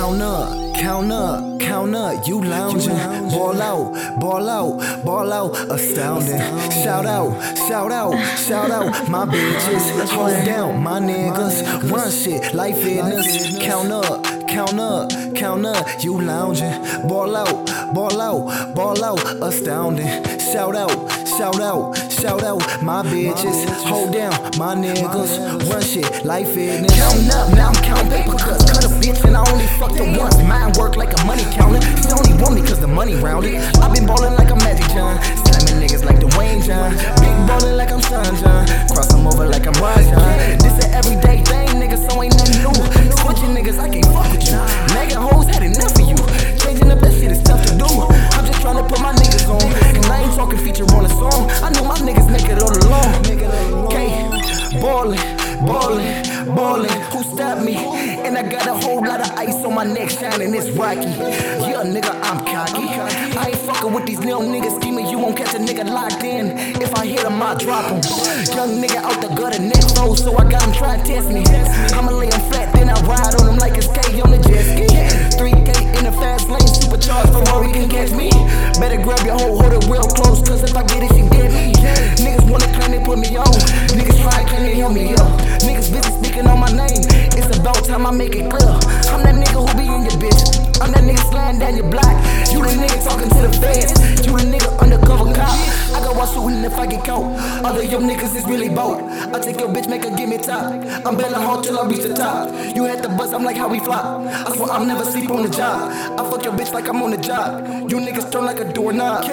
count up, count up, count up. you lounging. Ball out, ball out, ball out, astounding. Shout out, shout out, shout out, my bitches. Hold down, my niggas. Run shit, life fitness. Count up, count up, count up, you lounging. Ball out, ball out, ball out, astounding. Shout out, shout out, shout out, my bitches. Hold down, my niggas. Run shit, life fitness. Counting up, now I'm counting paper cuts. Cut a bitch and I only fucked her once. Mine work like a money counter. She only want me cause the money rounded. i been ballin' like a Magic John. Feature on a song. I know my niggas naked all along. K, ballin', ballin', ballin'. Who stopped me? And I got a whole lot of ice on my neck shining, it's rocky. Yeah, nigga, I'm cocky. I ain't fucking with these little niggas scheming. You won't catch a nigga locked in. If I hit him, I drop him. Young nigga out the gutter, neck low, so I got him try to test me. I'ma lay him flat, time I make it clear. I'm that nigga who be in your bitch. I'm that nigga sliding down your block. You the nigga talking to the feds. You the nigga undercover cop. I got watch shooting if I get caught. Other your niggas is really bold. I take your bitch, make her give me top. I'm belling hard till I reach the top. You had the bus, I'm like how we flop. I swear I'm never sleep on the job. I fuck your bitch like I'm on the job. You niggas turn like a doorknob.